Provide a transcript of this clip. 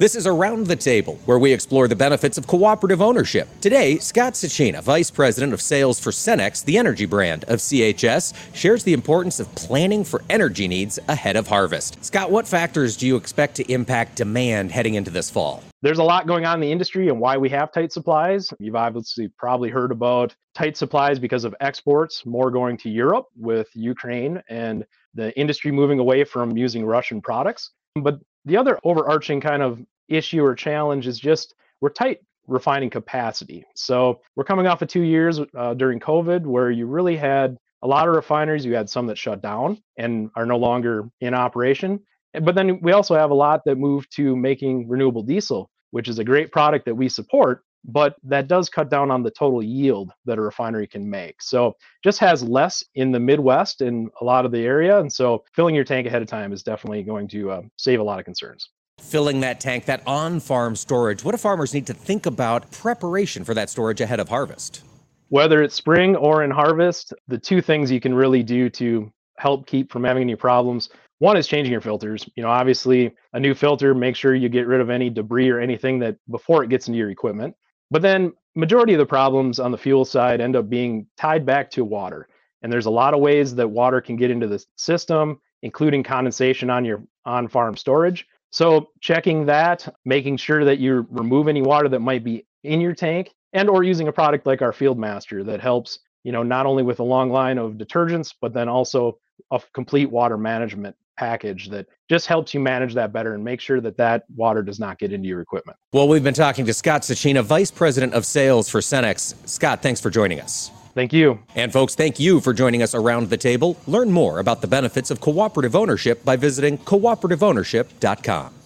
This is Around the Table, where we explore the benefits of cooperative ownership. Today, Scott Svacina, Vice President of Sales for Cenex, the energy brand of CHS, shares the importance of planning for energy needs ahead of harvest. Scott, what factors do you expect to impact demand heading into this fall? There's a lot going on in the industry and why we have tight supplies. You've obviously probably heard about tight supplies because of exports, more going to Europe with Ukraine and the industry moving away from using Russian products. But the other overarching kind of issue or challenge is just we're tight refining capacity. So we're coming off of two years uh, during COVID where you really had a lot of refineries. You had some that shut down and are no longer in operation. But then we also have a lot that moved to making renewable diesel, which is a great product that we support, but that does cut down on the total yield that a refinery can make. So just has less in the Midwest and a lot of the area. And so filling your tank ahead of time is definitely going to uh, save a lot of concerns. Filling that tank, that on farm storage, what do farmers need to think about preparation for that storage ahead of harvest? Whether it's spring or in harvest, the two things you can really do to help keep from having any problems one is changing your filters. You know, obviously, a new filter, make sure you get rid of any debris or anything that before it gets into your equipment. But then majority of the problems on the fuel side end up being tied back to water. And there's a lot of ways that water can get into the system, including condensation on your on-farm storage. So checking that, making sure that you remove any water that might be in your tank, and or using a product like our Fieldmaster that helps, you know, not only with a long line of detergents, but then also a complete water management package that just helps you manage that better and make sure that that water does not get into your equipment. Well, we've been talking to Scott Svacina, Vice President of Sales for Cenex. Scott, thanks for joining us. Thank you. And folks, thank you for joining us around the table. Learn more about the benefits of cooperative ownership by visiting cooperativeownership.com.